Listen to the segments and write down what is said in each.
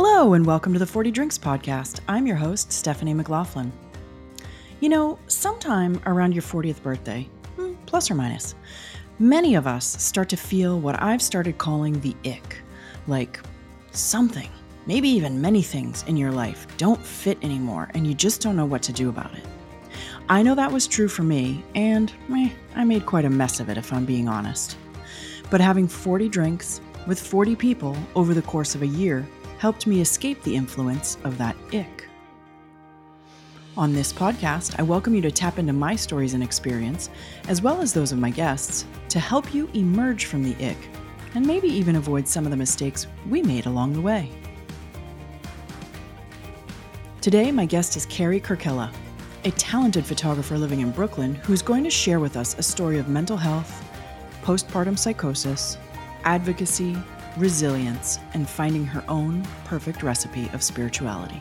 Hello, and welcome to the 40 Drinks Podcast. I'm your host, Stephanie McLaughlin. You know, sometime around your 40th birthday, hmm, plus or minus, many of us start to feel what I've started calling the ick. Like something, maybe even many things in your life don't fit anymore, and you just don't know what to do about it. I know that was true for me, and meh, I made quite a mess of it if I'm being honest. But having 40 drinks with 40 people over the course of a year helped me escape the influence of that ick. On this podcast, I welcome you to tap into my stories and experience, as well as those of my guests, to help you emerge from the ick and maybe even avoid some of the mistakes we made along the way. Today, my guest is Carey Kirkella, a talented photographer living in Brooklyn who's going to share with us a story of mental health, postpartum psychosis, advocacy, resilience, and finding her own perfect recipe of spirituality.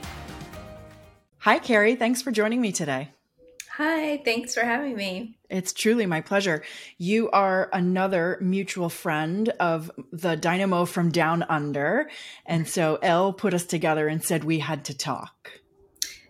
Hi, Carey. Thanks for joining me today. Hi, thanks for having me. It's truly my pleasure. You are another mutual friend of the Dynamo from Down Under. And so Elle put us together and said we had to talk.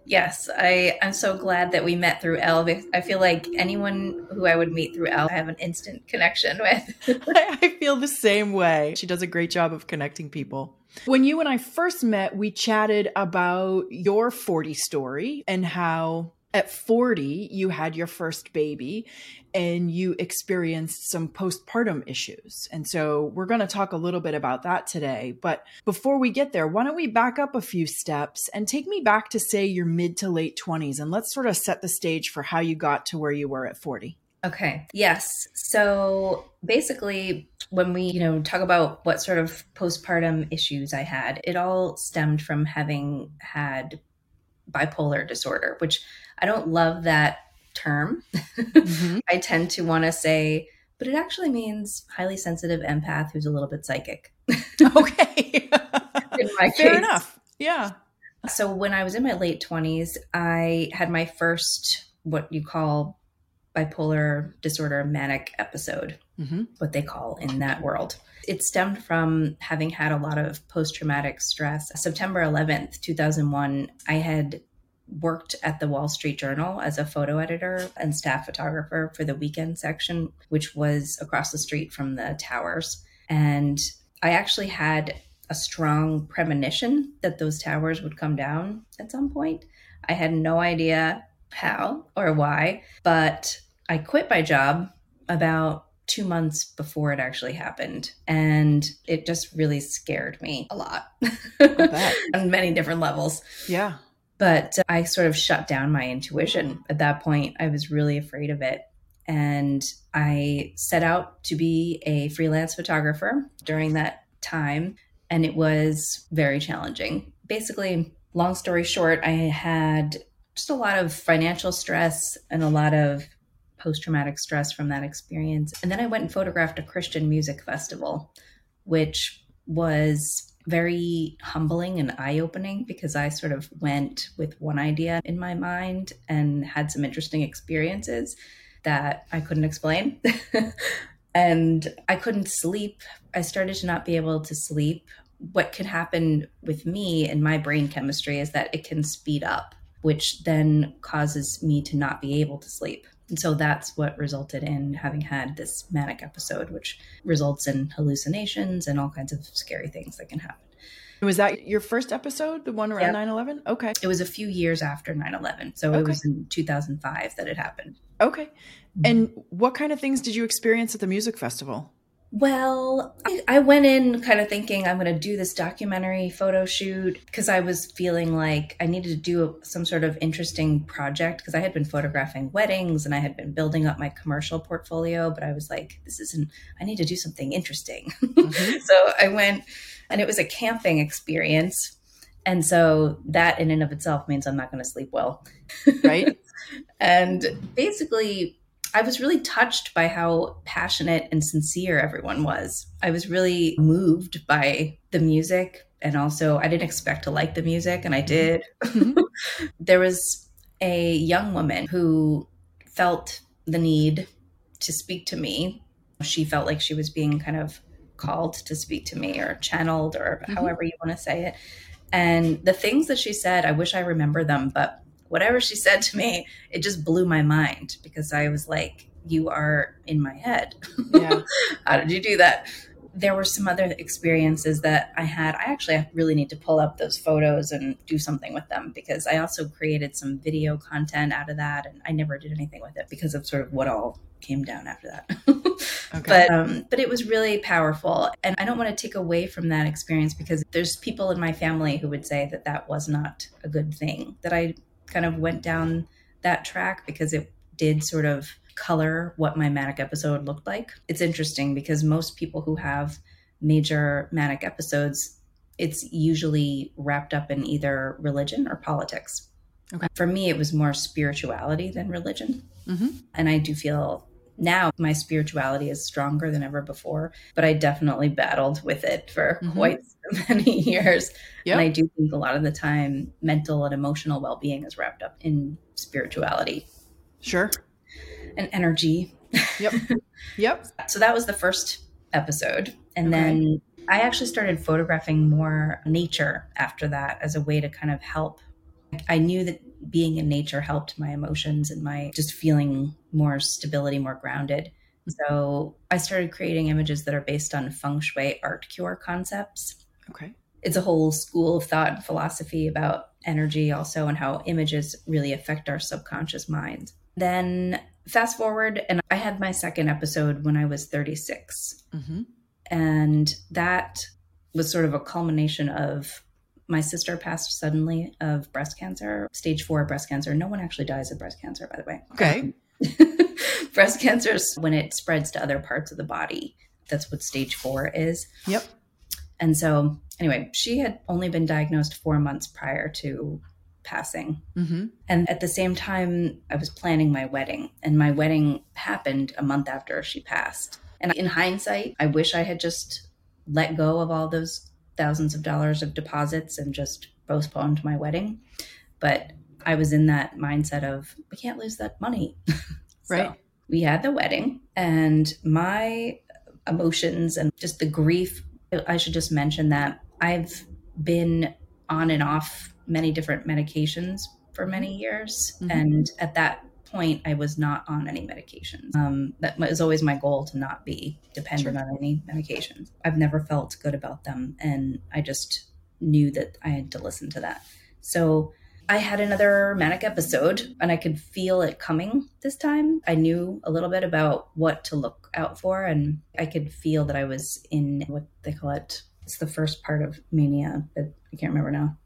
Yes, I, I'm so glad that we met through Elle. I feel like anyone who I would meet through Elle, I have an instant connection with. I feel the same way. She does a great job of connecting people. When you and I first met, we chatted about your 40 story and how at 40 you had your first baby and you experienced some postpartum issues. And so we're going to talk a little bit about that today. But before we get there why don't we back up a few steps and take me back to say your mid to late 20s and let's sort of set the stage for how you got to where you were at 40 okay. Yes. So basically when we you know talk about what sort of postpartum issues i had it all stemmed from having had bipolar disorder which I don't love that term. Mm-hmm. I tend to want to say, but it actually means highly sensitive empath who's a little bit psychic. okay. Fair case. enough. Yeah. So when I was in my late 20s, I had my first what you call bipolar disorder manic episode, mm-hmm. what they call in that world. It stemmed from having had a lot of post traumatic stress. September 11th, 2001, I had worked at the Wall Street Journal as a photo editor and staff photographer for the weekend section, which was across the street from the towers. And I actually had a strong premonition that those towers would come down at some point. I had no idea how or why, but I quit my job about two months before it actually happened. And it just really scared me a lot on many different levels. Yeah. But I sort of shut down my intuition at that point. I was really afraid of it. And I set out to be a freelance photographer during that time. And it was very challenging. Basically, long story short, I had just a lot of financial stress and a lot of post traumatic stress from that experience. And then I went and photographed a Christian music festival, which was very humbling and eye opening because I sort of went with one idea in my mind and had some interesting experiences that I couldn't explain. and I couldn't sleep. I started to not be able to sleep. What can happen with me and my brain chemistry is that it can speed up, which then causes me to not be able to sleep. And so that's what resulted in having had this manic episode, which results in hallucinations and all kinds of scary things that can happen. Was that your first episode, the one around 9 yep. 11? Okay. It was a few years after 9 11. So okay. it was in 2005 that it happened. Okay. And what kind of things did you experience at the music festival? Well, I, I went in kind of thinking I'm going to do this documentary photo shoot because I was feeling like I needed to do a, some sort of interesting project because I had been photographing weddings and I had been building up my commercial portfolio. But I was like, this isn't, I need to do something interesting. Mm-hmm. so I went and it was a camping experience. And so that in and of itself means I'm not going to sleep well. Right. and basically, I was really touched by how passionate and sincere everyone was. I was really moved by the music. And also, I didn't expect to like the music, and I mm-hmm. did. Mm-hmm. there was a young woman who felt the need to speak to me. She felt like she was being kind of called to speak to me or channeled or mm-hmm. however you want to say it. And the things that she said, I wish I remember them, but whatever she said to me, it just blew my mind because I was like, you are in my head. Yeah. How did you do that? there were some other experiences that I had. I actually really need to pull up those photos and do something with them because I also created some video content out of that, and I never did anything with it because of sort of what all came down after that. okay. But um, but it was really powerful, and I don't want to take away from that experience because there's people in my family who would say that that was not a good thing. That I kind of went down that track because it did sort of color what my manic episode looked like. It's interesting because most people who have major manic episodes, it's usually wrapped up in either religion or politics. Okay. For me, it was more spirituality than religion. Mm-hmm. And I do feel now my spirituality is stronger than ever before, but I definitely battled with it for mm-hmm. quite many years. Yep. And I do think a lot of the time, mental and emotional well being is wrapped up in spirituality. Sure and energy. Yep. Yep. so that was the first episode. And okay. then I actually started photographing more nature after that as a way to kind of help. I knew that being in nature helped my emotions and my just feeling more stability, more grounded. So I started creating images that are based on feng shui art cure concepts. Okay. It's a whole school of thought and philosophy about energy also and how images really affect our subconscious mind. Then fast forward, and I had my second episode when I was 36. Mm-hmm. And that was sort of a culmination of my sister passed suddenly of breast cancer, stage four breast cancer. No one actually dies of breast cancer, by the way. Okay. breast cancer is when it spreads to other parts of the body. That's what stage four is. Yep. And so, anyway, she had only been diagnosed four months prior to passing. Mm-hmm. And at the same time, I was planning my wedding, and my wedding happened a month after she passed. And in hindsight, I wish I had just let go of all those thousands of dollars of deposits and just postponed my wedding. But I was in that mindset of, we can't lose that money. so right. We had the wedding, and my emotions and just the grief. I should just mention that I've been on and off many different medications for many years. Mm-hmm. And at that point, I was not on any medications. Um, that was always my goal to not be dependent sure. on any medications. I've never felt good about them. And I just knew that I had to listen to that. So I had another manic episode and I could feel it coming this time. I knew a little bit about what to look out for and I could feel that I was in what they call it. It's the first part of mania, but I can't remember now.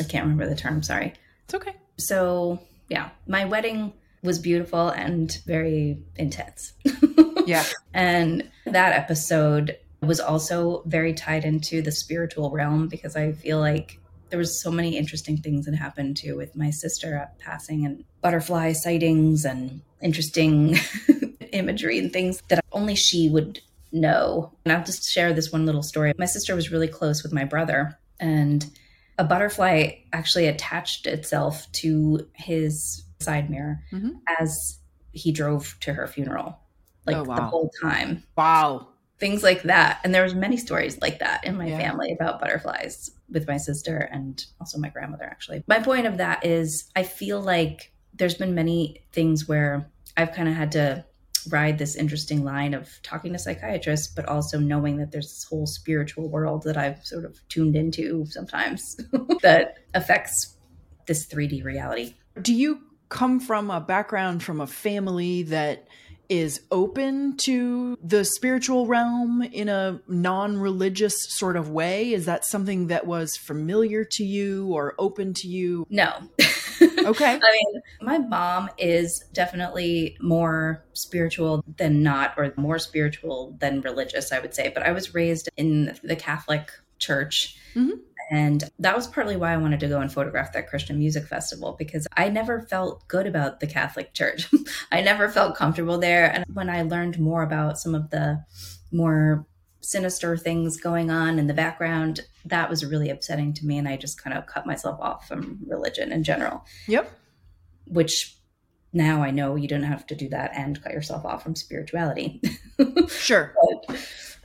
I can't remember the term, sorry. It's okay. So, yeah, my wedding was beautiful and very intense. yeah. And that episode was also very tied into the spiritual realm because I feel like there was so many interesting things that happened too with my sister passing and butterfly sightings and interesting imagery and things that only she would know. And I'll just share this one little story. My sister was really close with my brother and a butterfly actually attached itself to his side mirror mm-hmm. as he drove to her funeral like oh, wow. the whole time wow things like that and there was many stories like that in my yeah. family about butterflies with my sister and also my grandmother actually my point of that is i feel like there's been many things where i've kind of had to ride this interesting line of talking to psychiatrists, but also knowing that there's this whole spiritual world that I've sort of tuned into sometimes that affects this 3D reality. Do you come from a background from a family that is open to the spiritual realm in a non religious sort of way? Is that something that was familiar to you or open to you? No. okay. I mean, my mom is definitely more spiritual than not, or more spiritual than religious, I would say. But I was raised in the Catholic church. Mm-hmm. And that was partly why I wanted to go and photograph that Christian music festival because I never felt good about the Catholic Church. I never felt comfortable there. And when I learned more about some of the more sinister things going on in the background, that was really upsetting to me. And I just kind of cut myself off from religion in general. Yep. Which now I know you don't have to do that and cut yourself off from spirituality. Sure. but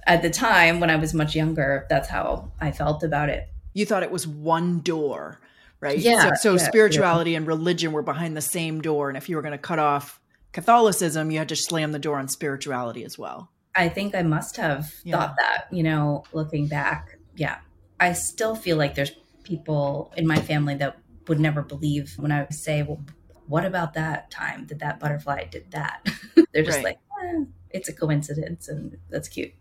at the time when I was much younger, that's how I felt about it. You thought it was one door, right? Yeah. So, so yeah, spirituality yeah. and religion were behind the same door. And if you were going to cut off Catholicism, you had to slam the door on spirituality as well. I think I must have yeah. thought that, you know, looking back. Yeah. I still feel like there's people in my family that would never believe when I say, well, what about that time that that butterfly did that? They're just right. like, eh, it's a coincidence and that's cute.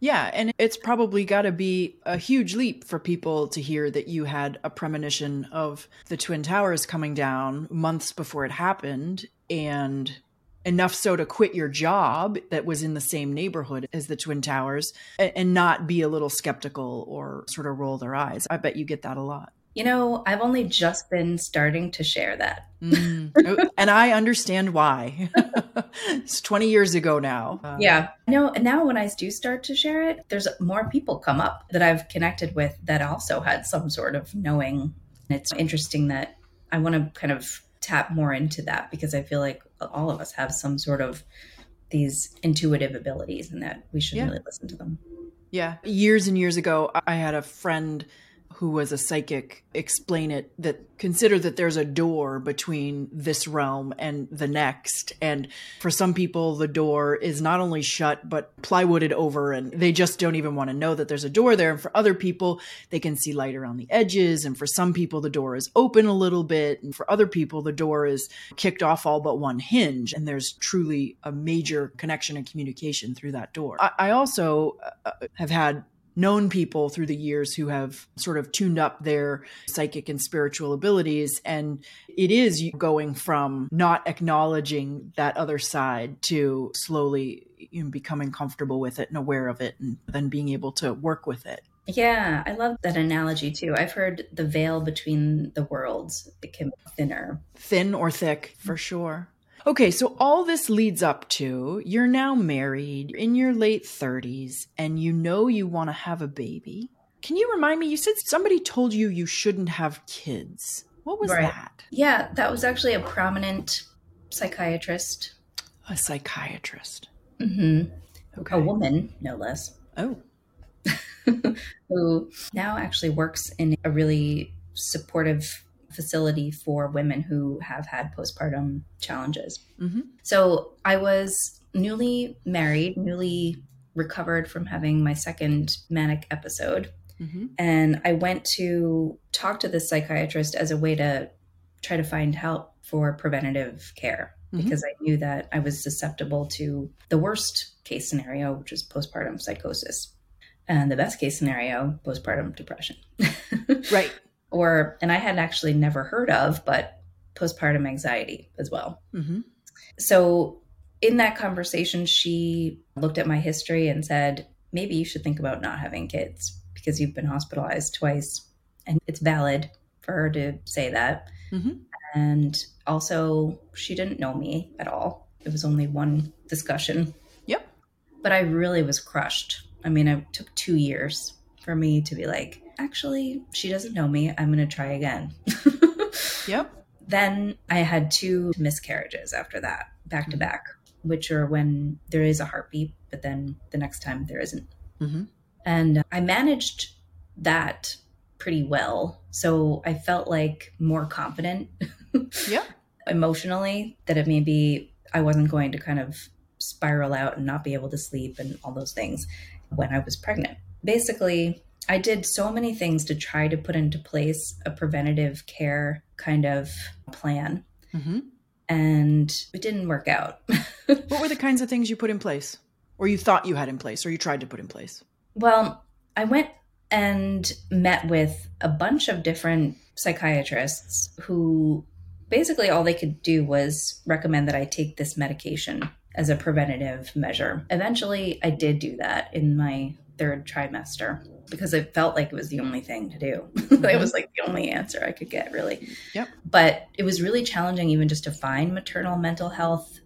Yeah, and it's probably got to be a huge leap for people to hear that you had a premonition of the Twin Towers coming down months before it happened and enough so to quit your job that was in the same neighborhood as the Twin Towers and not be a little skeptical or sort of roll their eyes. I bet you get that a lot. You know, I've only just been starting to share that. mm. And I understand why. it's 20 years ago now. Uh, yeah. No, and now when I do start to share it, there's more people come up that I've connected with that also had some sort of knowing. It's interesting that I want to kind of tap more into that because I feel like all of us have some sort of these intuitive abilities and that we should yeah. really listen to them. Yeah. Years and years ago, I had a friend who was a psychic explain it that consider that there's a door between this realm and the next. And for some people the door is not only shut but plywooded over and they just don't even want to know that there's a door there. And for other people they can see light around the edges. And for some people the door is open a little bit. And for other people the door is kicked off all but one hinge. And there's truly a major connection and communication through that door. I, I also uh, have had known people through the years who have sort of tuned up their psychic and spiritual abilities. And it is going from not acknowledging that other side to slowly you know, becoming comfortable with it and aware of it and then being able to work with it. Yeah, I love that analogy too. I've heard the veil between the worlds it can be thinner. Thin or thick, for sure. Okay, so all this leads up to you're now married in your late 30s and you know you want to have a baby. Can you remind me? You said somebody told you you shouldn't have kids. What was right. that? Yeah, that was actually a prominent psychiatrist. A psychiatrist. Mm-hmm. Okay. A woman, no less. Oh. who now actually works in a really supportive facility for women who have had postpartum challenges. Mm-hmm. So I was newly married, newly recovered from having my second manic episode. Mm-hmm. And I went to talk to this psychiatrist as a way to try to find help for preventative care mm-hmm. because I knew that I was susceptible to the worst case scenario, which is postpartum psychosis, and the best case scenario, postpartum depression. right or, and I had actually never heard of, but postpartum anxiety as well. Mm-hmm. So, in that conversation, she looked at my history and said, maybe you should think about not having kids because you've been hospitalized twice. And it's valid for her to say that. Mm-hmm. And also, she didn't know me at all. It was only one discussion. Yep. But I really was crushed. I mean, it took two years for me to be like, actually, she doesn't know me. I'm going to try again. yep. Then I had two miscarriages after that, back to mm-hmm. back, which are when there is a heartbeat, but then the next time there isn't. Mm-hmm. And I managed that pretty well. So I felt like more confident. yeah. Emotionally, that it maybe I wasn't going to kind of spiral out and not be able to sleep and all those things when I was pregnant. Basically, I did so many things to try to put into place a preventative care kind of plan. Mm-hmm. And it didn't work out. what were the kinds of things you put in place, or you thought you had in place, or you tried to put in place? Well, I went and met with a bunch of different psychiatrists who basically all they could do was recommend that I take this medication as a preventative measure. Eventually, I did do that in my third trimester because it felt like it was the only thing to do. Mm-hmm. it was like the only answer I could get, really. Yep. But it was really challenging even just to find maternal mental health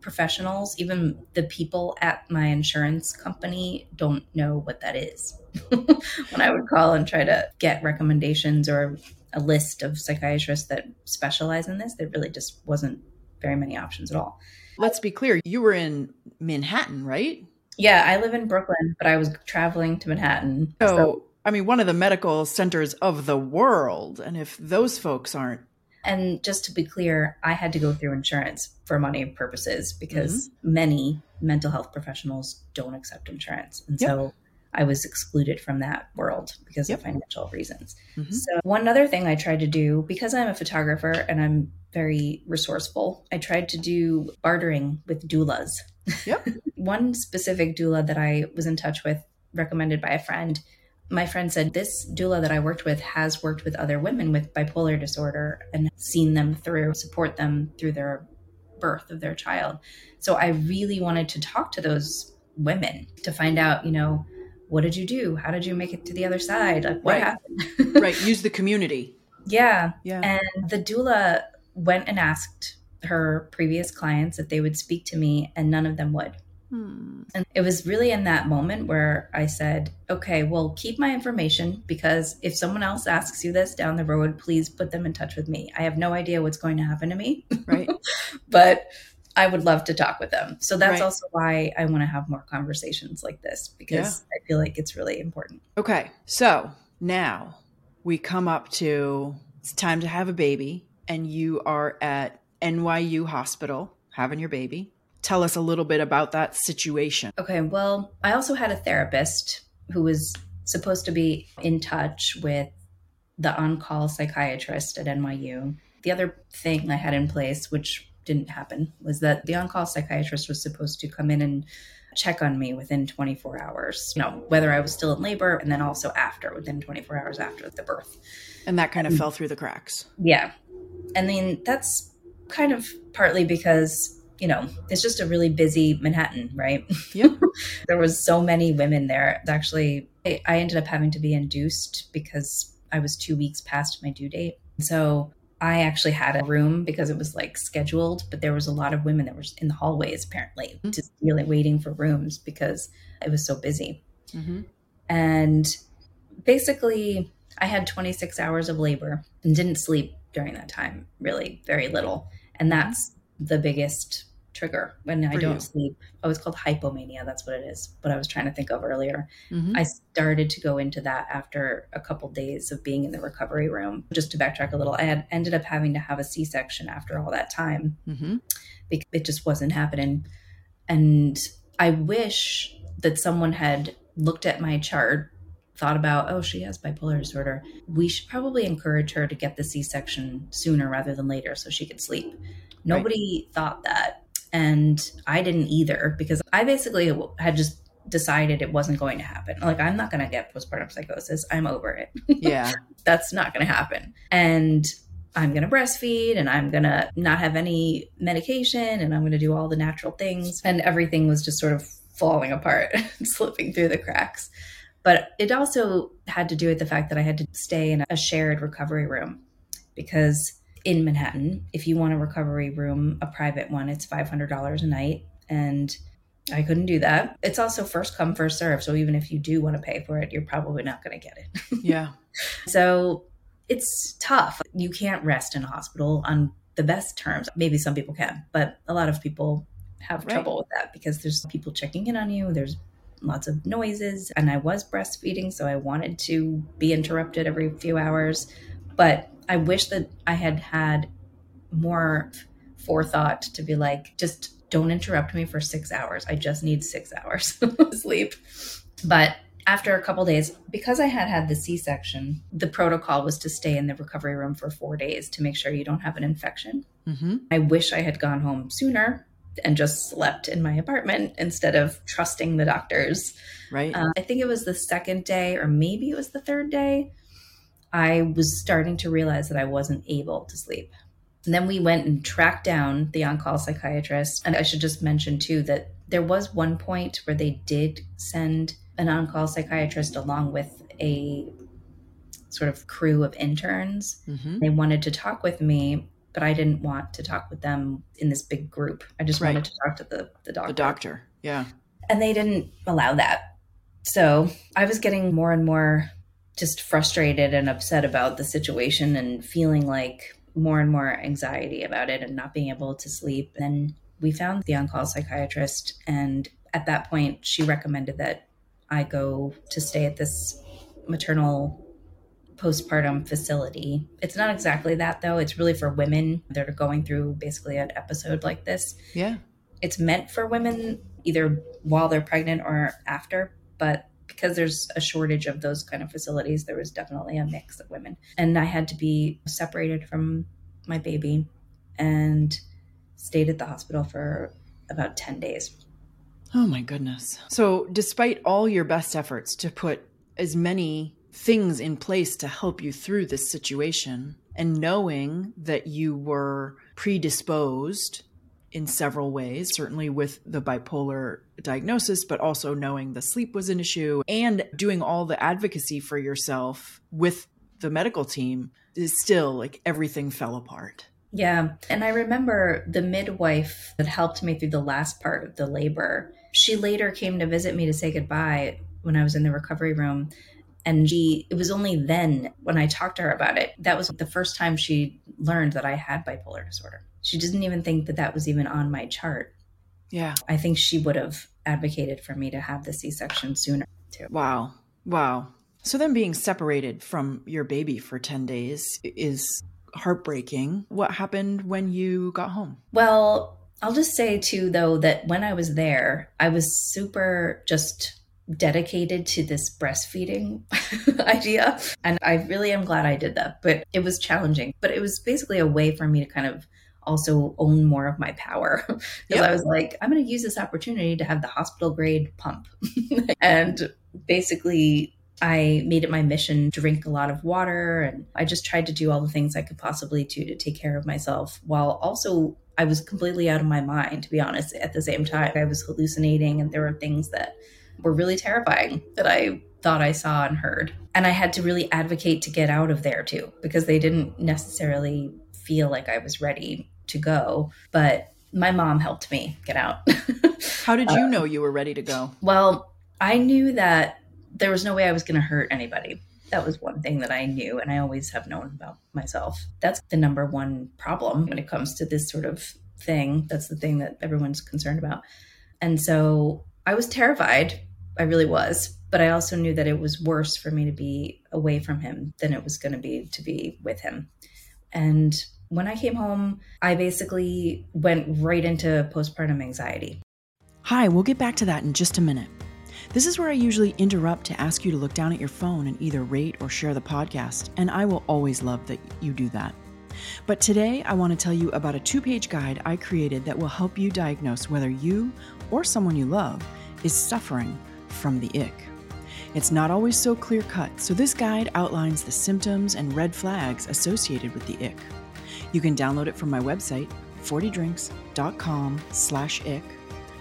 professionals. Even the people at my insurance company don't know what that is. when I would call and try to get recommendations or a list of psychiatrists that specialize in this, there really just wasn't very many options at all. Let's be clear, you were in Manhattan, right? Yeah, I live in Brooklyn, but I was traveling to Manhattan. So, so I mean, one of the medical centers of the world. And if those folks aren't. And just to be clear, I had to go through insurance for money purposes because mm-hmm. many mental health professionals don't accept insurance. And yep. so I was excluded from that world because yep. of financial reasons. Mm-hmm. So, one other thing I tried to do, because I'm a photographer and I'm very resourceful, I tried to do bartering with doulas. Yep. one specific doula that I was in touch with, recommended by a friend, my friend said this doula that I worked with has worked with other women with bipolar disorder and seen them through, support them through their birth of their child. So I really wanted to talk to those women to find out, you know, what did you do? How did you make it to the other side? Like what right. happened? right. Use the community. Yeah. Yeah. And the doula went and asked her previous clients that they would speak to me, and none of them would. Hmm. And it was really in that moment where I said, okay, well, keep my information because if someone else asks you this down the road, please put them in touch with me. I have no idea what's going to happen to me. Right. but I would love to talk with them. So that's right. also why I want to have more conversations like this because yeah. I feel like it's really important. Okay. So now we come up to it's time to have a baby, and you are at NYU Hospital having your baby. Tell us a little bit about that situation. Okay. Well, I also had a therapist who was supposed to be in touch with the on call psychiatrist at NYU. The other thing I had in place, which didn't happen was that the on-call psychiatrist was supposed to come in and check on me within 24 hours you know whether i was still in labor and then also after within 24 hours after the birth and that kind of and, fell through the cracks yeah and then that's kind of partly because you know it's just a really busy manhattan right yeah there was so many women there actually I, I ended up having to be induced because i was two weeks past my due date so I actually had a room because it was like scheduled, but there was a lot of women that were in the hallways apparently mm-hmm. just really waiting for rooms because it was so busy. Mm-hmm. And basically, I had 26 hours of labor and didn't sleep during that time, really, very little. And mm-hmm. that's the biggest trigger when I don't you. sleep. Oh, it's called hypomania. That's what it is. What I was trying to think of earlier. Mm-hmm. I started to go into that after a couple days of being in the recovery room. Just to backtrack a little, I had ended up having to have a C section after all that time mm-hmm. because it just wasn't happening. And I wish that someone had looked at my chart thought about, oh, she has bipolar disorder. We should probably encourage her to get the C section sooner rather than later so she could sleep. Nobody right. thought that and I didn't either because I basically had just decided it wasn't going to happen. Like, I'm not going to get postpartum psychosis. I'm over it. Yeah. That's not going to happen. And I'm going to breastfeed and I'm going to not have any medication and I'm going to do all the natural things. And everything was just sort of falling apart, slipping through the cracks. But it also had to do with the fact that I had to stay in a shared recovery room because in Manhattan. If you want a recovery room, a private one, it's $500 a night. And I couldn't do that. It's also first come, first serve. So even if you do want to pay for it, you're probably not going to get it. yeah. So it's tough. You can't rest in a hospital on the best terms. Maybe some people can, but a lot of people have right. trouble with that because there's people checking in on you. There's lots of noises. And I was breastfeeding, so I wanted to be interrupted every few hours. But I wish that I had had more forethought to be like, just don't interrupt me for six hours. I just need six hours of sleep. But after a couple days, because I had had the C section, the protocol was to stay in the recovery room for four days to make sure you don't have an infection. Mm-hmm. I wish I had gone home sooner and just slept in my apartment instead of trusting the doctors. Right. Uh, I think it was the second day, or maybe it was the third day. I was starting to realize that I wasn't able to sleep. And then we went and tracked down the on call psychiatrist. And I should just mention, too, that there was one point where they did send an on call psychiatrist along with a sort of crew of interns. Mm-hmm. They wanted to talk with me, but I didn't want to talk with them in this big group. I just right. wanted to talk to the, the doctor. The doctor, yeah. And they didn't allow that. So I was getting more and more just frustrated and upset about the situation and feeling like more and more anxiety about it and not being able to sleep. And we found the on call psychiatrist. And at that point, she recommended that I go to stay at this maternal postpartum facility. It's not exactly that though. It's really for women that are going through basically an episode like this. Yeah. It's meant for women either while they're pregnant or after, but because there's a shortage of those kind of facilities, there was definitely a mix of women. And I had to be separated from my baby and stayed at the hospital for about 10 days. Oh my goodness. So, despite all your best efforts to put as many things in place to help you through this situation, and knowing that you were predisposed in several ways, certainly with the bipolar diagnosis, but also knowing the sleep was an issue and doing all the advocacy for yourself with the medical team is still like everything fell apart. Yeah. And I remember the midwife that helped me through the last part of the labor. She later came to visit me to say goodbye when I was in the recovery room. And she, it was only then when I talked to her about it, that was the first time she learned that I had bipolar disorder. She didn't even think that that was even on my chart. Yeah. I think she would have advocated for me to have the C section sooner, too. Wow. Wow. So then being separated from your baby for 10 days is heartbreaking. What happened when you got home? Well, I'll just say, too, though, that when I was there, I was super just dedicated to this breastfeeding idea. And I really am glad I did that. But it was challenging. But it was basically a way for me to kind of also own more of my power because yep. I was like, I'm going to use this opportunity to have the hospital grade pump. and basically, I made it my mission to drink a lot of water. And I just tried to do all the things I could possibly do to take care of myself while also I was completely out of my mind, to be honest, at the same time. I was hallucinating, and there were things that were really terrifying that I thought I saw and heard. And I had to really advocate to get out of there too, because they didn't necessarily feel like I was ready to go. But my mom helped me get out. How did you uh, know you were ready to go? Well, I knew that there was no way I was going to hurt anybody. That was one thing that I knew, and I always have known about myself. That's the number one problem when it comes to this sort of thing. That's the thing that everyone's concerned about. And so I was terrified. I really was. But I also knew that it was worse for me to be away from him than it was going to be to be with him. And when I came home, I basically went right into postpartum anxiety. Hi, we'll get back to that in just a minute. This is where I usually interrupt to ask you to look down at your phone and either rate or share the podcast, and I will always love that you do that. But today, I want to tell you about a two page guide I created that will help you diagnose whether you or someone you love is suffering from the ick. It's not always so clear cut, so this guide outlines the symptoms and red flags associated with the ick. You can download it from my website, 40drinks.com slash ick.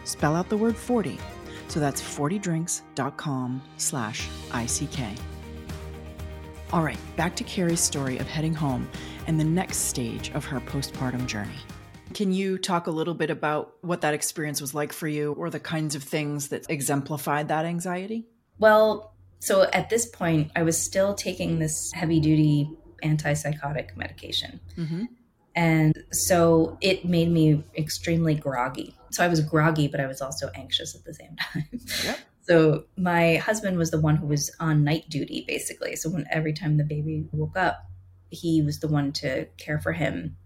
Spell out the word 40. So that's 40drinks.com slash ICK. All right, back to Carey's story of heading home and the next stage of her postpartum journey. Can you talk a little bit about what that experience was like for you or the kinds of things that exemplified that anxiety? Well, so at this point, I was still taking this heavy duty antipsychotic medication. Mm-hmm. And so it made me extremely groggy. So I was groggy, but I was also anxious at the same time. Yep. So my husband was the one who was on night duty, basically. So when every time the baby woke up, he was the one to care for him.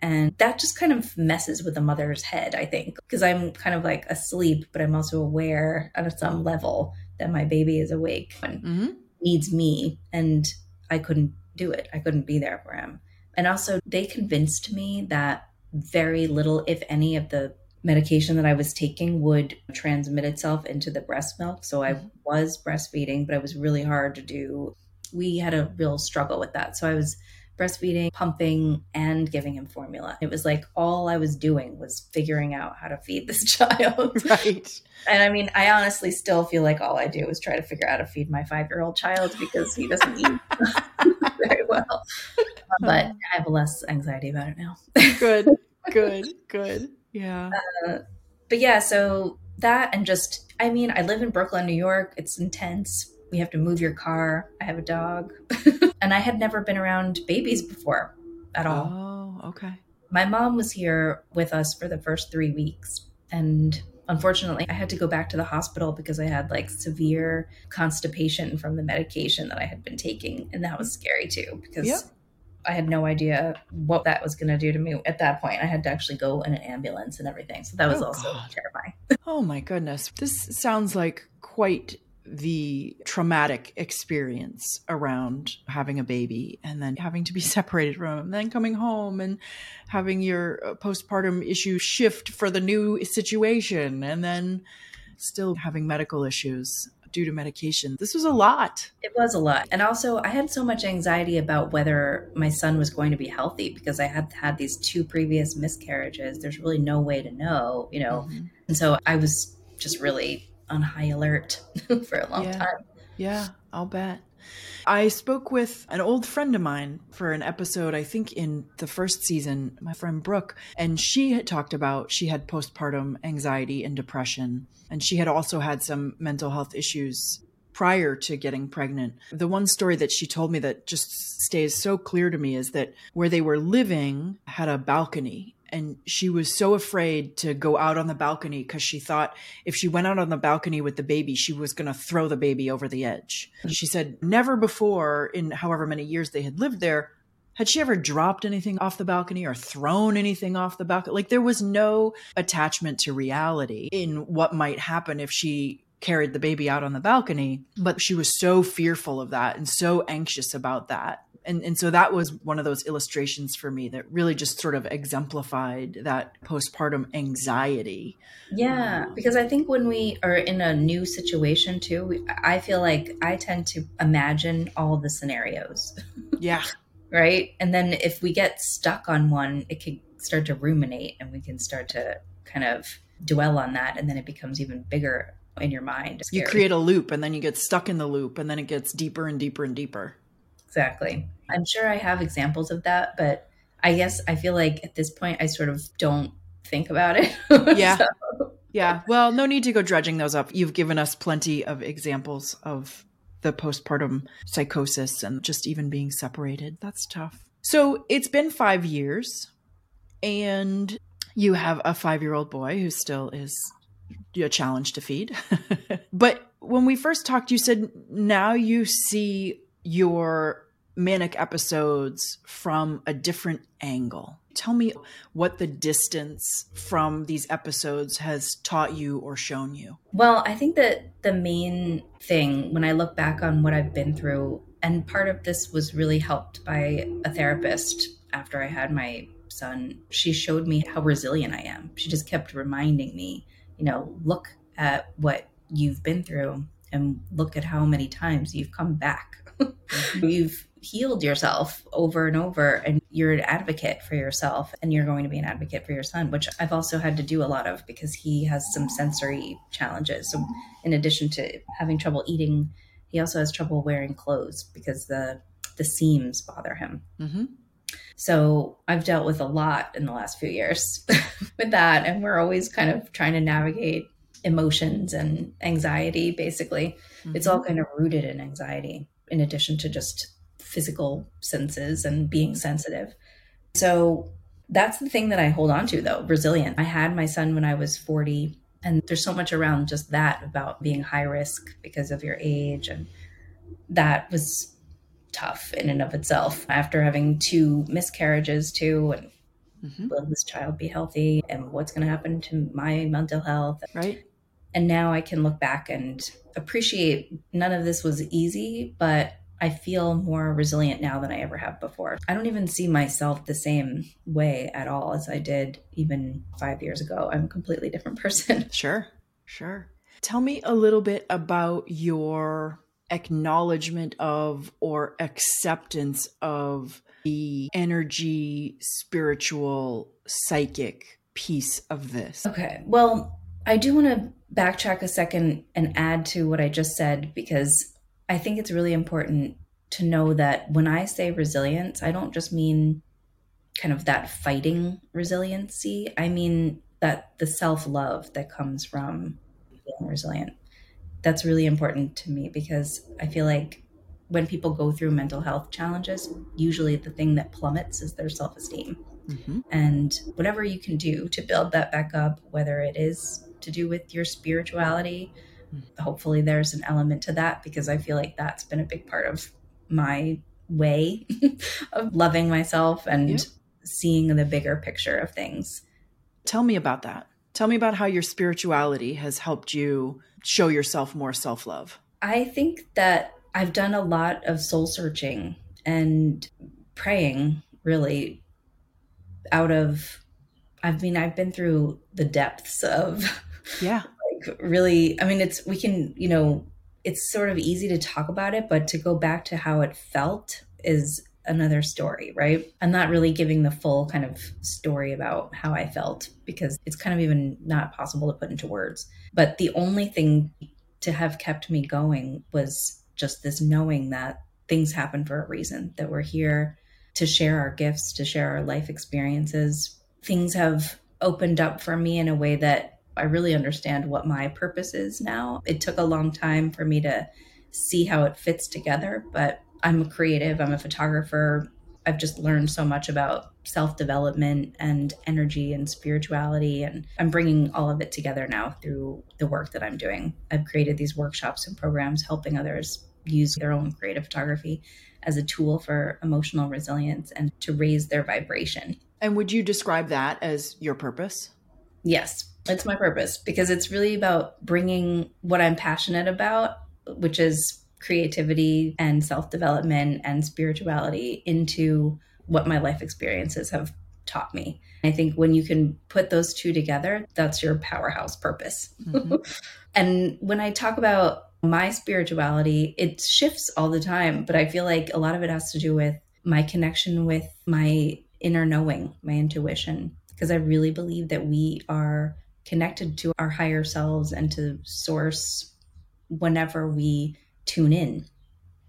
And that just kind of messes with the mother's head, I think, because I'm kind of like asleep, but I'm also aware on some level that my baby is awake and mm-hmm. needs me. And I couldn't do it. I couldn't be there for him. And also, they convinced me that very little, if any, of the medication that I was taking would transmit itself into the breast milk. So I mm-hmm. was breastfeeding, but it was really hard to do. We had a real struggle with that. So I was breastfeeding, pumping, and giving him formula. It was like all I was doing was figuring out how to feed this child. Right. and I mean, I honestly still feel like all I do is try to figure out how to feed my five year old child because he doesn't eat very well. but I have less anxiety about it now. good, good, good. Yeah. Uh, but yeah, so that and just, I mean, I live in Brooklyn, New York. It's intense. We have to move your car. I have a dog. and I had never been around babies before at all. Oh, okay. My mom was here with us for the first three weeks. And unfortunately, I had to go back to the hospital because I had like severe constipation from the medication that I had been taking. And that was scary too because yep. I had no idea what that was going to do to me at that point. I had to actually go in an ambulance and everything. So that was oh, also God. terrifying. oh my goodness. This sounds like quite the traumatic experience around having a baby and then having to be separated from him, then coming home and having your uh, postpartum issue shift for the new situation, and then still having medical issues due to medication. This was a lot. It was a lot. And also, I had so much anxiety about whether my son was going to be healthy because I had had these two previous miscarriages. There's really no way to know, you know. Mm-hmm. And so I was just really on high alert for a long yeah. time. Yeah, I'll bet. I spoke with an old friend of mine for an episode, I think in the first season, my friend Brooke, and she had talked about she had postpartum anxiety and depression. And she had also had some mental health issues prior to getting pregnant. The one story that she told me that just stays so clear to me is that where they were living had a balcony and she was so afraid to go out on the balcony because she thought if she went out on the balcony with the baby, she was going to throw the baby over the edge. She said never before in however many years they had lived there had she ever dropped anything off the balcony or thrown anything off the balcony. Like there was no attachment to reality in what might happen if she carried the baby out on the balcony. But she was so fearful of that and so anxious about that and and so that was one of those illustrations for me that really just sort of exemplified that postpartum anxiety. Yeah um, because i think when we are in a new situation too we, i feel like i tend to imagine all the scenarios. Yeah. Right? And then if we get stuck on one it can start to ruminate and we can start to kind of dwell on that and then it becomes even bigger in your mind. You create a loop and then you get stuck in the loop and then it gets deeper and deeper and deeper Exactly. I'm sure I have examples of that, but I guess I feel like at this point I sort of don't think about it. Yeah. so. Yeah. Well, no need to go dredging those up. You've given us plenty of examples of the postpartum psychosis and just even being separated. That's tough. So it's been five years, and you have a five year old boy who still is a challenge to feed. but when we first talked, you said now you see your manic episodes from a different angle. Tell me what the distance from these episodes has taught you or shown you. Well, I think that the main thing when I look back on what I've been through, and part of this was really helped by a therapist after I had my son, she showed me how resilient I am. She just kept reminding me, you know, look at what you've been through and look at how many times you've come back You've healed yourself over and over, and you're an advocate for yourself, and you're going to be an advocate for your son, which I've also had to do a lot of because he has some sensory challenges. So, in addition to having trouble eating, he also has trouble wearing clothes because the the seams bother him. Mm-hmm. So I've dealt with a lot in the last few years with that, and we're always kind of trying to navigate emotions and anxiety. Basically, mm-hmm. it's all kind of rooted in anxiety in addition to just physical senses and being sensitive. So that's the thing that I hold on to though, resilient. I had my son when I was 40 and there's so much around just that about being high risk because of your age and that was tough in and of itself after having two miscarriages too and mm-hmm. will this child be healthy and what's going to happen to my mental health right and now I can look back and appreciate none of this was easy, but I feel more resilient now than I ever have before. I don't even see myself the same way at all as I did even five years ago. I'm a completely different person. Sure, sure. Tell me a little bit about your acknowledgement of or acceptance of the energy, spiritual, psychic piece of this. Okay. Well, I do want to backtrack a second and add to what I just said because I think it's really important to know that when I say resilience, I don't just mean kind of that fighting resiliency. I mean that the self love that comes from being resilient. That's really important to me because I feel like when people go through mental health challenges, usually the thing that plummets is their self esteem. Mm-hmm. And whatever you can do to build that back up, whether it is to do with your spirituality, hopefully there's an element to that because I feel like that's been a big part of my way of loving myself and yep. seeing the bigger picture of things. Tell me about that. Tell me about how your spirituality has helped you show yourself more self love. I think that I've done a lot of soul searching and praying really out of I mean I've been through the depths of yeah. Like really I mean it's we can you know it's sort of easy to talk about it but to go back to how it felt is another story right? I'm not really giving the full kind of story about how I felt because it's kind of even not possible to put into words. But the only thing to have kept me going was just this knowing that things happen for a reason that we're here to share our gifts, to share our life experiences. Things have opened up for me in a way that I really understand what my purpose is now. It took a long time for me to see how it fits together, but I'm a creative, I'm a photographer. I've just learned so much about self development and energy and spirituality. And I'm bringing all of it together now through the work that I'm doing. I've created these workshops and programs helping others use their own creative photography as a tool for emotional resilience and to raise their vibration. And would you describe that as your purpose? Yes, it's my purpose because it's really about bringing what I'm passionate about, which is creativity and self development and spirituality, into what my life experiences have taught me. I think when you can put those two together, that's your powerhouse purpose. Mm-hmm. and when I talk about my spirituality, it shifts all the time, but I feel like a lot of it has to do with my connection with my inner knowing, my intuition, because I really believe that we are connected to our higher selves and to source whenever we tune in.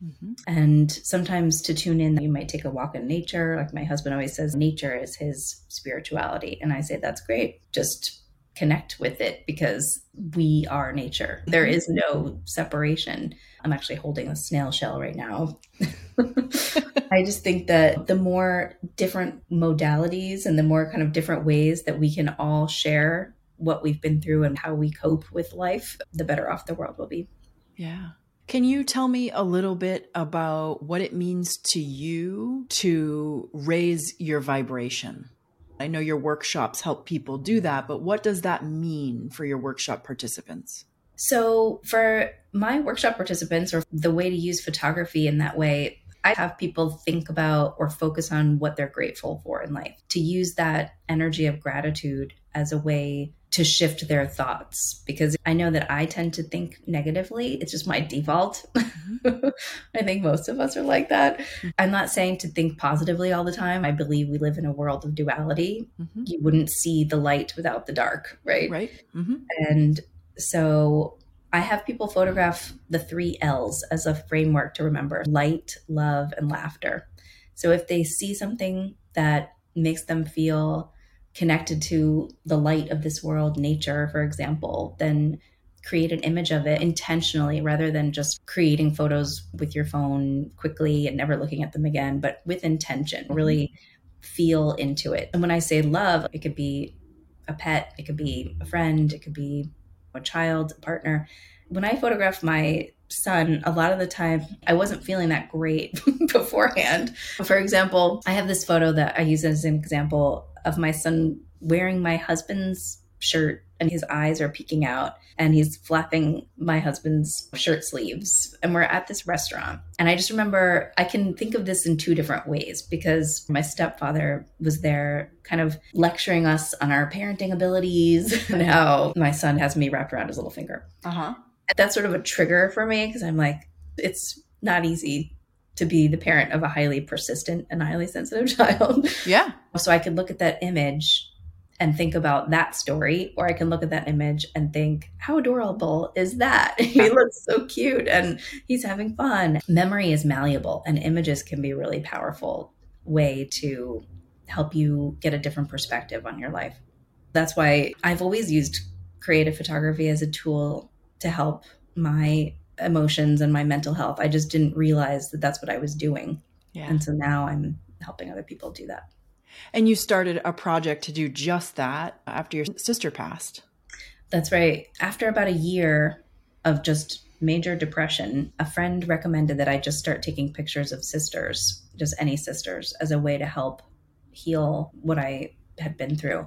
Mm-hmm. And sometimes to tune in, you might take a walk in nature. Like my husband always says, nature is his spirituality. And I say, that's great. Just connect with it because we are nature. There is no separation. I'm actually holding a snail shell right now. I just think that the more different modalities and the more kind of different ways that we can all share what we've been through and how we cope with life, the better off the world will be. Yeah. Can you tell me a little bit about what it means to you to raise your vibration? I know your workshops help people do that, but what does that mean for your workshop participants? So, for my workshop participants, or the way to use photography in that way, I have people think about or focus on what they're grateful for in life, to use that energy of gratitude as a way to shift their thoughts because I know that I tend to think negatively. It's just my default. I think most of us are like that. I'm not saying to think positively all the time. I believe we live in a world of duality. Mm-hmm. You wouldn't see the light without the dark, right? Right. Mm-hmm. And so I have people photograph the three L's as a framework to remember light, love, and laughter. So if they see something that makes them feel connected to the light of this world, nature, for example, then create an image of it intentionally rather than just creating photos with your phone quickly and never looking at them again, but with intention, mm-hmm. really feel into it. And when I say love, it could be a pet, it could be a friend, it could be a child, a partner. When I photograph my son, a lot of the time I wasn't feeling that great beforehand. For example, I have this photo that I use as an example of my son wearing my husband's shirt and his eyes are peeking out and he's flapping my husband's shirt sleeves. And we're at this restaurant. And i just remember i can think of this in two different ways because my stepfather was there kind of lecturing us on our parenting abilities and how my son has me wrapped around his little finger. Uh-huh. That's sort of a trigger for me because i'm like it's not easy to be the parent of a highly persistent and highly sensitive child. Yeah. So I could look at that image and think about that story, or I can look at that image and think, how adorable is that? he looks so cute and he's having fun. Memory is malleable, and images can be a really powerful way to help you get a different perspective on your life. That's why I've always used creative photography as a tool to help my emotions and my mental health. I just didn't realize that that's what I was doing. Yeah. And so now I'm helping other people do that. And you started a project to do just that after your sister passed. That's right. After about a year of just major depression, a friend recommended that I just start taking pictures of sisters, just any sisters, as a way to help heal what I had been through.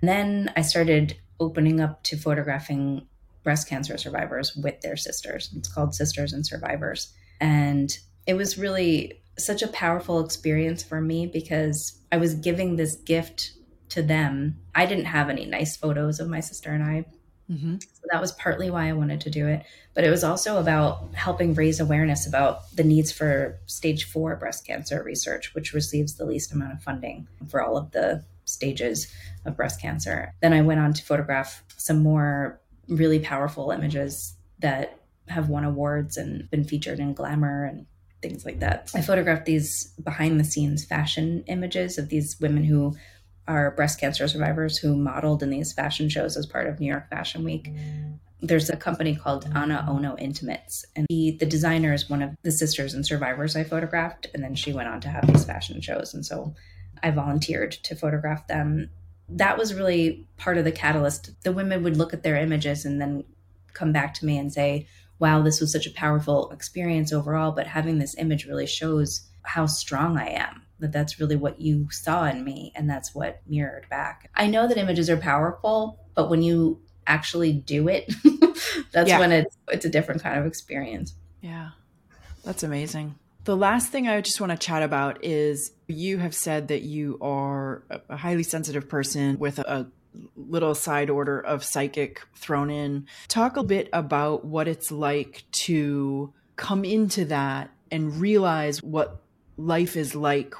And then I started opening up to photographing breast cancer survivors with their sisters. It's called Sisters and Survivors. And it was really such a powerful experience for me because I was giving this gift to them. I didn't have any nice photos of my sister and I. Mm-hmm. So that was partly why I wanted to do it. But it was also about helping raise awareness about the needs for stage four breast cancer research, which receives the least amount of funding for all of the stages of breast cancer. Then I went on to photograph some more really powerful images that have won awards and been featured in Glamour and things like that. I photographed these behind the scenes fashion images of these women who are breast cancer survivors who modeled in these fashion shows as part of New York Fashion Week. There's a company called Ana Ono Intimates, and he, the designer is one of the sisters and survivors I photographed. And then she went on to have these fashion shows. And so I volunteered to photograph them. That was really part of the catalyst. The women would look at their images and then come back to me and say, wow, this was such a powerful experience overall, but having this image really shows how strong I am. That that's really what you saw in me, and that's what mirrored back. I know that images are powerful, but when you actually do it, that's yeah. when it's it's a different kind of experience. Yeah, that's amazing. The last thing I just want to chat about is you have said that you are a highly sensitive person with a little side order of psychic thrown in. Talk a bit about what it's like to come into that and realize what life is like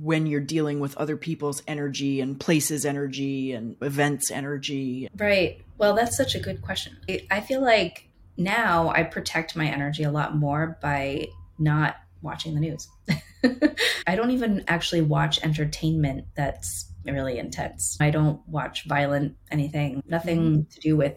when you're dealing with other people's energy and places energy and events energy. Right. Well, that's such a good question. I feel like now I protect my energy a lot more by not watching the news. I don't even actually watch entertainment that's really intense. I don't watch violent anything, nothing mm-hmm. to do with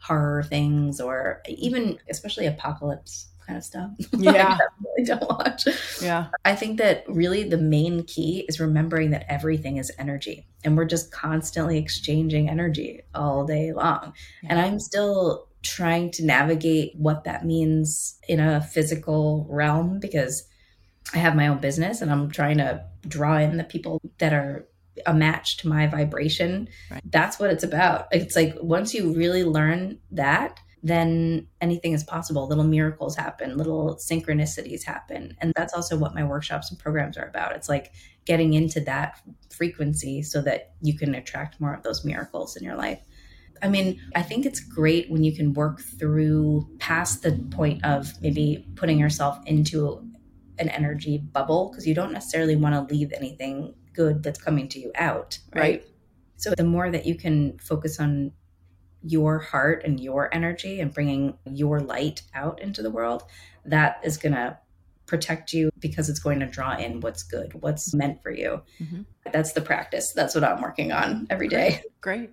horror things or even especially apocalypse kind of stuff. Yeah. I don't watch. Yeah. I think that really the main key is remembering that everything is energy and we're just constantly exchanging energy all day long. Yeah. And I'm still trying to navigate what that means in a physical realm because I have my own business and I'm trying to draw in the people that are a match to my vibration. Right. That's what it's about. It's like once you really learn that, then anything is possible. Little miracles happen, little synchronicities happen. And that's also what my workshops and programs are about. It's like getting into that frequency so that you can attract more of those miracles in your life. I mean, I think it's great when you can work through past the point of maybe putting yourself into an energy bubble because you don't necessarily want to leave anything good that's coming to you out, right? right? So the more that you can focus on your heart and your energy and bringing your light out into the world, that is going to protect you because it's going to draw in what's good, what's meant for you. Mm-hmm. That's the practice. That's what I'm working on every day. Great. Great.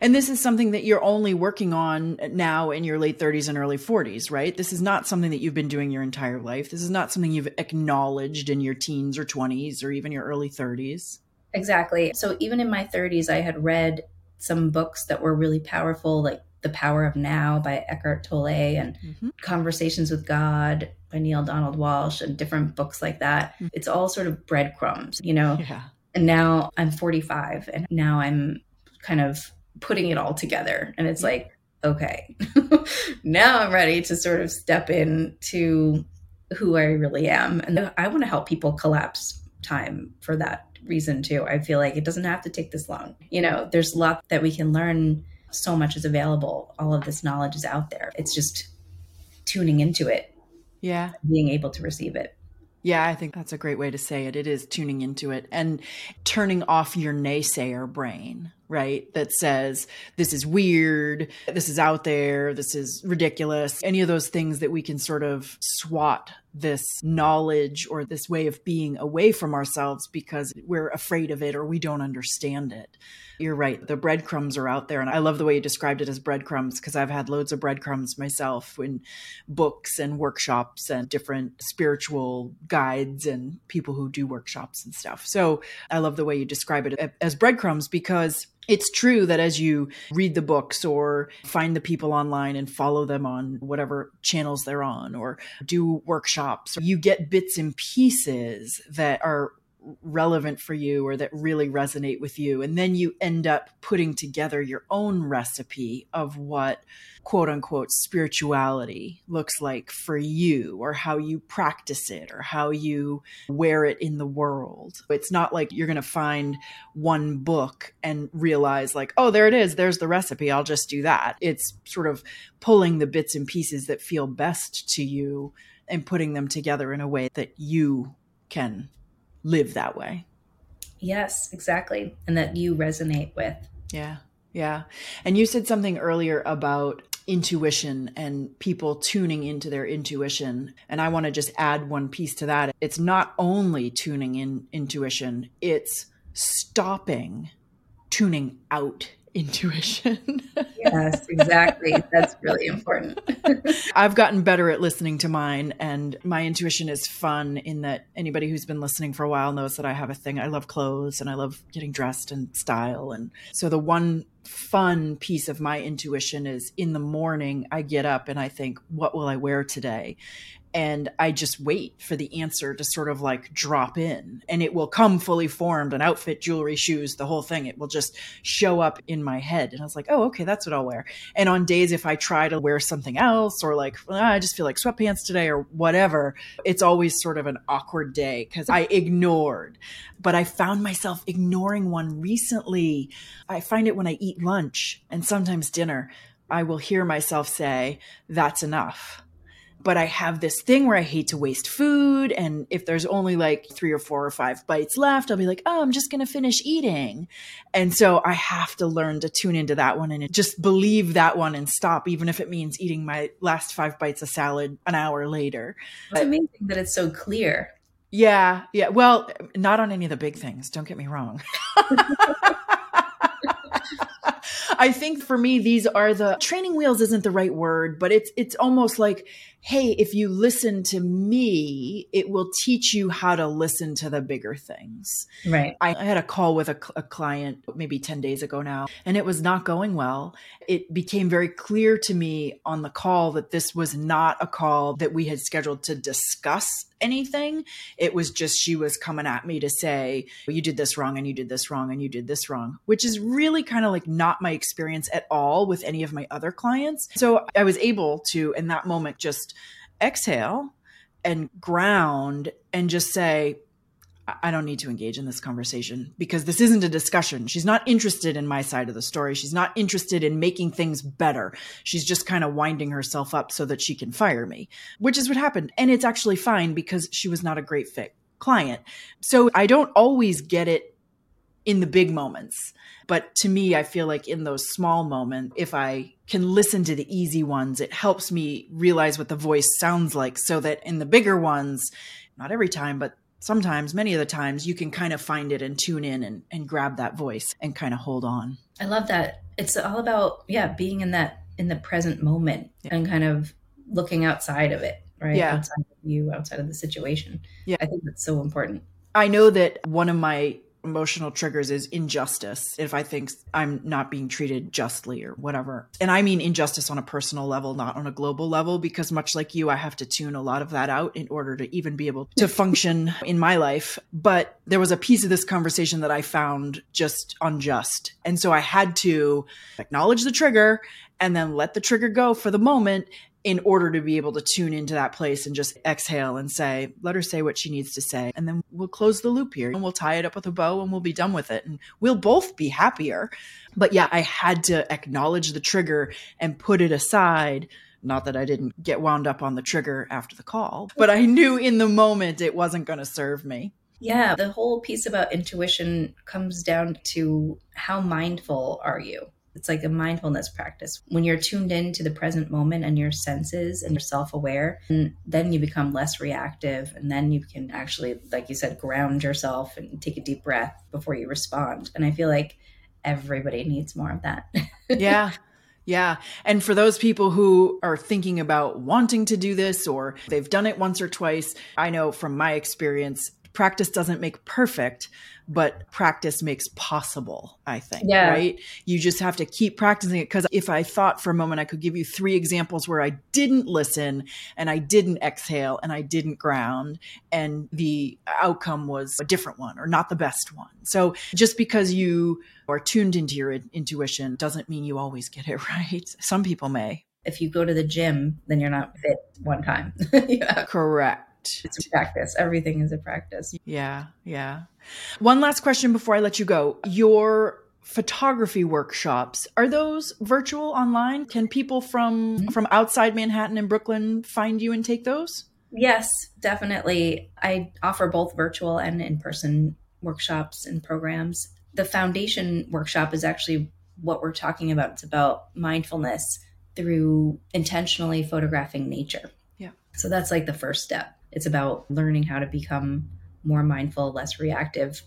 And this is something that you're only working on now in your late 30s and early 40s, right? This is not something that you've been doing your entire life. This is not something you've acknowledged in your teens or 20s or even your early 30s. Exactly. So even in my 30s, I had read some books that were really powerful, like The Power of Now by Eckhart Tolle and mm-hmm. Conversations with God by Neale Donald Walsch and different books like that. Mm-hmm. It's all sort of breadcrumbs, you know? Yeah. And now I'm 45 and now I'm kind of putting it all together. And it's like, okay, now I'm ready to sort of step in to who I really am. And I want to help people collapse time for that reason too. I feel like it doesn't have to take this long. You know, there's a lot that we can learn. So much is available. All of this knowledge is out there. It's just tuning into it. Yeah. Being able to receive it. Yeah, I think that's a great way to say it. It is tuning into it and turning off your naysayer brain, right? That says, this is weird, this is out there, this is ridiculous. Any of those things that we can sort of swat this knowledge or this way of being away from ourselves because we're afraid of it or we don't understand it. You're right. The breadcrumbs are out there. And I love the way you described it as breadcrumbs because I've had loads of breadcrumbs myself in books and workshops and different spiritual guides and people who do workshops and stuff. So I love the way you describe it as breadcrumbs because it's true that as you read the books or find the people online and follow them on whatever channels they're on or do workshops, you get bits and pieces that are relevant for you or that really resonate with you. And then you end up putting together your own recipe of what quote unquote spirituality looks like for you or how you practice it or how you wear it in the world. It's not like you're going to find one book and realize, like, oh, there it is. There's the recipe. I'll just do that. It's sort of pulling the bits and pieces that feel best to you and putting them together in a way that you can live that way. Yes, exactly. And that you resonate with. Yeah. Yeah. And you said something earlier about intuition and people tuning into their intuition. And I want to just add one piece to that. It's not only tuning in intuition, it's stopping tuning out intuition. yes, exactly. That's really important. I've gotten better at listening to mine, and my intuition is fun in that anybody who's been listening for a while knows that I have a thing. I love clothes and I love getting dressed and style. And so the one fun piece of my intuition is in the morning, I get up and I think, what will I wear today? And I just wait for the answer to sort of like drop in and it will come fully formed an outfit, jewelry, shoes, the whole thing. It will just show up in my head. And I was like, oh, okay, that's what I'll wear. And on days if I try to wear something else or like, well, I just feel like sweatpants today or whatever, it's always sort of an awkward day because I ignored. But I found myself ignoring one recently. I find it when I eat lunch and sometimes dinner. I will hear myself say, that's enough but I have this thing where I hate to waste food. And if there's only like three or four or five bites left, I'll be like, oh, I'm just going to finish eating. And so I have to learn to tune into that one and just believe that one and stop, even if it means eating my last five bites of salad an hour later. It's amazing that it's so clear. Yeah. Yeah. Well, not on any of the big things. Don't get me wrong. I think for me, these are the training wheels isn't the right word, but it's, it's almost like hey, if you listen to me, it will teach you how to listen to the bigger things. Right. I, I had a call with a, a, client maybe 10 days ago now, and it was not going well. It became very clear to me on the call that this was not a call that we had scheduled to discuss anything. It was just she was coming at me to say, well, you did this wrong and you did this wrong and you did this wrong, which is really kind of like not my experience at all with any of my other clients. So I was able to, in that moment, just exhale and ground and just say, I don't need to engage in this conversation because this isn't a discussion. She's not interested in my side of the story. She's not interested in making things better. She's just kind of winding herself up so that she can fire me, which is what happened. And it's actually fine because she was not a great fit client. So I don't always get it in the big moments. But to me, I feel like in those small moments, if I can listen to the easy ones, it helps me realize what the voice sounds like so that in the bigger ones, not every time, but sometimes, many of the times, you can kind of find it and tune in and, and grab that voice and kind of hold on. I love that. It's all about, yeah, being in that, in the present moment yeah. and kind of looking outside of it, right? Yeah. Outside of you, outside of the situation. Yeah. I think that's so important. I know that one of my emotional triggers is injustice if I think I'm not being treated justly or whatever. And I mean injustice on a personal level, not on a global level, because much like you, I have to tune a lot of that out in order to even be able to function in my life. But there was a piece of this conversation that I found just unjust. And so I had to acknowledge the trigger and then let the trigger go for the moment in order to be able to tune into that place and just exhale and say, let her say what she needs to say. And then we'll close the loop here and we'll tie it up with a bow and we'll be done with it. And we'll both be happier. But yeah, I had to acknowledge the trigger and put it aside. Not that I didn't get wound up on the trigger after the call, but I knew in the moment it wasn't going to serve me. Yeah, the whole piece about intuition comes down to how mindful are you? It's like a mindfulness practice. When you're tuned in to the present moment and your senses and you're self aware, and then you become less reactive. And then you can actually, like you said, ground yourself and take a deep breath before you respond. And I feel like everybody needs more of that. yeah. Yeah. And for those people who are thinking about wanting to do this or they've done it once or twice, I know from my experience, practice doesn't make perfect, but practice makes possible, I think. Yeah. Right. You just have to keep practicing it. Cause if I thought for a moment I could give you three examples where I didn't listen and I didn't exhale and I didn't ground and the outcome was a different one or not the best one. So just because you are tuned into your intuition doesn't mean you always get it right. Some people may. If you go to the gym, then you're not fit one time. yeah. Correct. It's a practice. Everything is a practice. Yeah, yeah. One last question before I let you go. Your photography workshops are those virtual online can people from mm-hmm. from outside manhattan and brooklyn find you and take those yes definitely i offer both virtual and in-person workshops and programs the foundation workshop is actually what we're talking about it's about mindfulness through intentionally photographing nature yeah so that's like the first step it's about learning how to become more mindful, less reactive,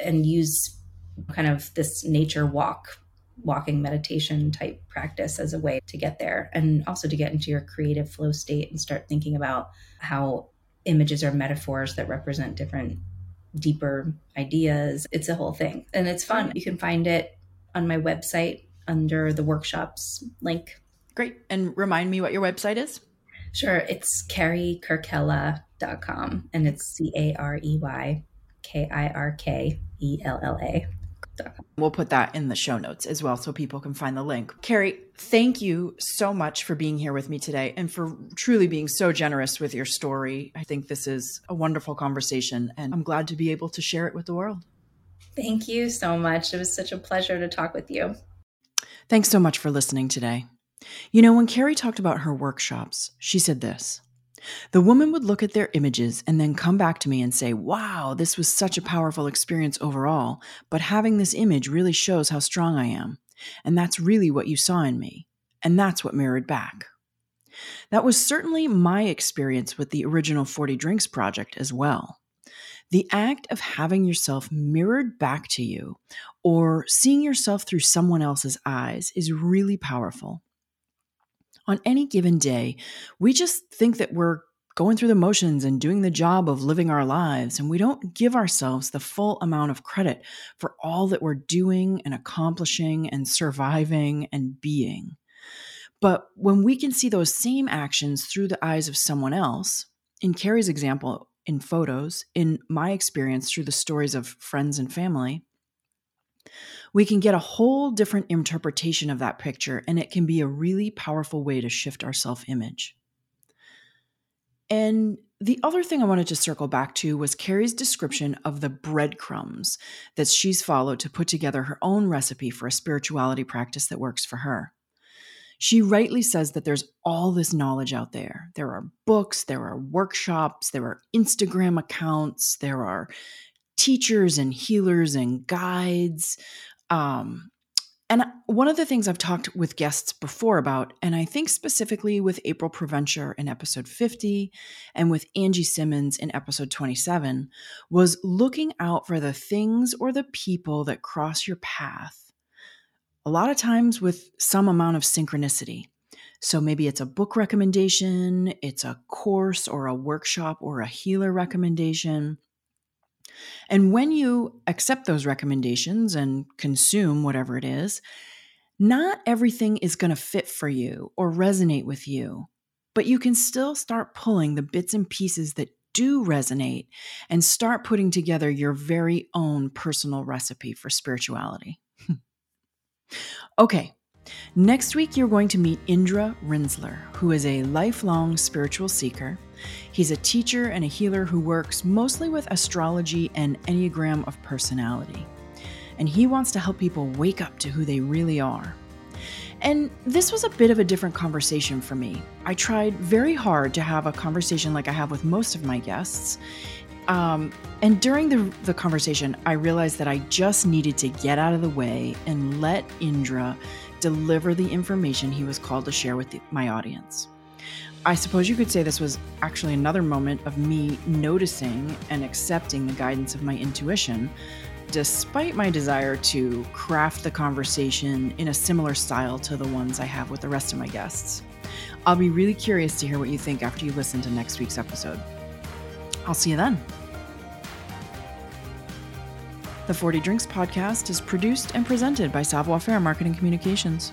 and use kind of this nature walk, walking meditation type practice as a way to get there and also to get into your creative flow state and start thinking about how images are metaphors that represent different deeper ideas. It's a whole thing and it's fun. You can find it on my website under the workshops link. Great. And remind me what your website is. Sure. It's careyKirkella.com and it's C A R E Y K I R K E L L A. We'll put that in the show notes as well so people can find the link. Carey, thank you so much for being here with me today and for truly being so generous with your story. I think this is a wonderful conversation and I'm glad to be able to share it with the world. Thank you so much. It was such a pleasure to talk with you. Thanks so much for listening today. You know, when Carey talked about her workshops, she said this The woman would look at their images and then come back to me and say, Wow, this was such a powerful experience overall, but having this image really shows how strong I am. And that's really what you saw in me. And that's what mirrored back. That was certainly my experience with the original 40 Drinks project as well. The act of having yourself mirrored back to you or seeing yourself through someone else's eyes is really powerful on any given day, we just think that we're going through the motions and doing the job of living our lives, and we don't give ourselves the full amount of credit for all that we're doing and accomplishing and surviving and being. But when we can see those same actions through the eyes of someone else, in Carey's example, in photos, in my experience through the stories of friends and family, we can get a whole different interpretation of that picture, and it can be a really powerful way to shift our self image. And the other thing I wanted to circle back to was Carey's description of the breadcrumbs that she's followed to put together her own recipe for a spirituality practice that works for her. She rightly says that there's all this knowledge out there. There are books, there are workshops, there are Instagram accounts, there are teachers and healers and guides. Um, and one of the things I've talked with guests before about, and I think specifically with April Provencher in episode 50 and with Angie Simmons in episode 27, was looking out for the things or the people that cross your path. A lot of times with some amount of synchronicity. So maybe it's a book recommendation, it's a course or a workshop or a healer recommendation. And when you accept those recommendations and consume whatever it is, not everything is going to fit for you or resonate with you, but you can still start pulling the bits and pieces that do resonate and start putting together your very own personal recipe for spirituality. okay, Next week, you're going to meet Indra Rinzler, who is a lifelong spiritual seeker. He's a teacher and a healer who works mostly with astrology and Enneagram of personality. And he wants to help people wake up to who they really are. And this was a bit of a different conversation for me. I tried very hard to have a conversation like I have with most of my guests. Um, And during the, the conversation, I realized that I just needed to get out of the way and let Indra deliver the information he was called to share with the, my audience. I suppose you could say this was actually another moment of me noticing and accepting the guidance of my intuition, despite my desire to craft the conversation in a similar style to the ones I have with the rest of my guests. I'll be really curious to hear what you think after you listen to next week's episode. I'll see you then. The 40 Drinks podcast is produced and presented by Savoir Faire Marketing Communications.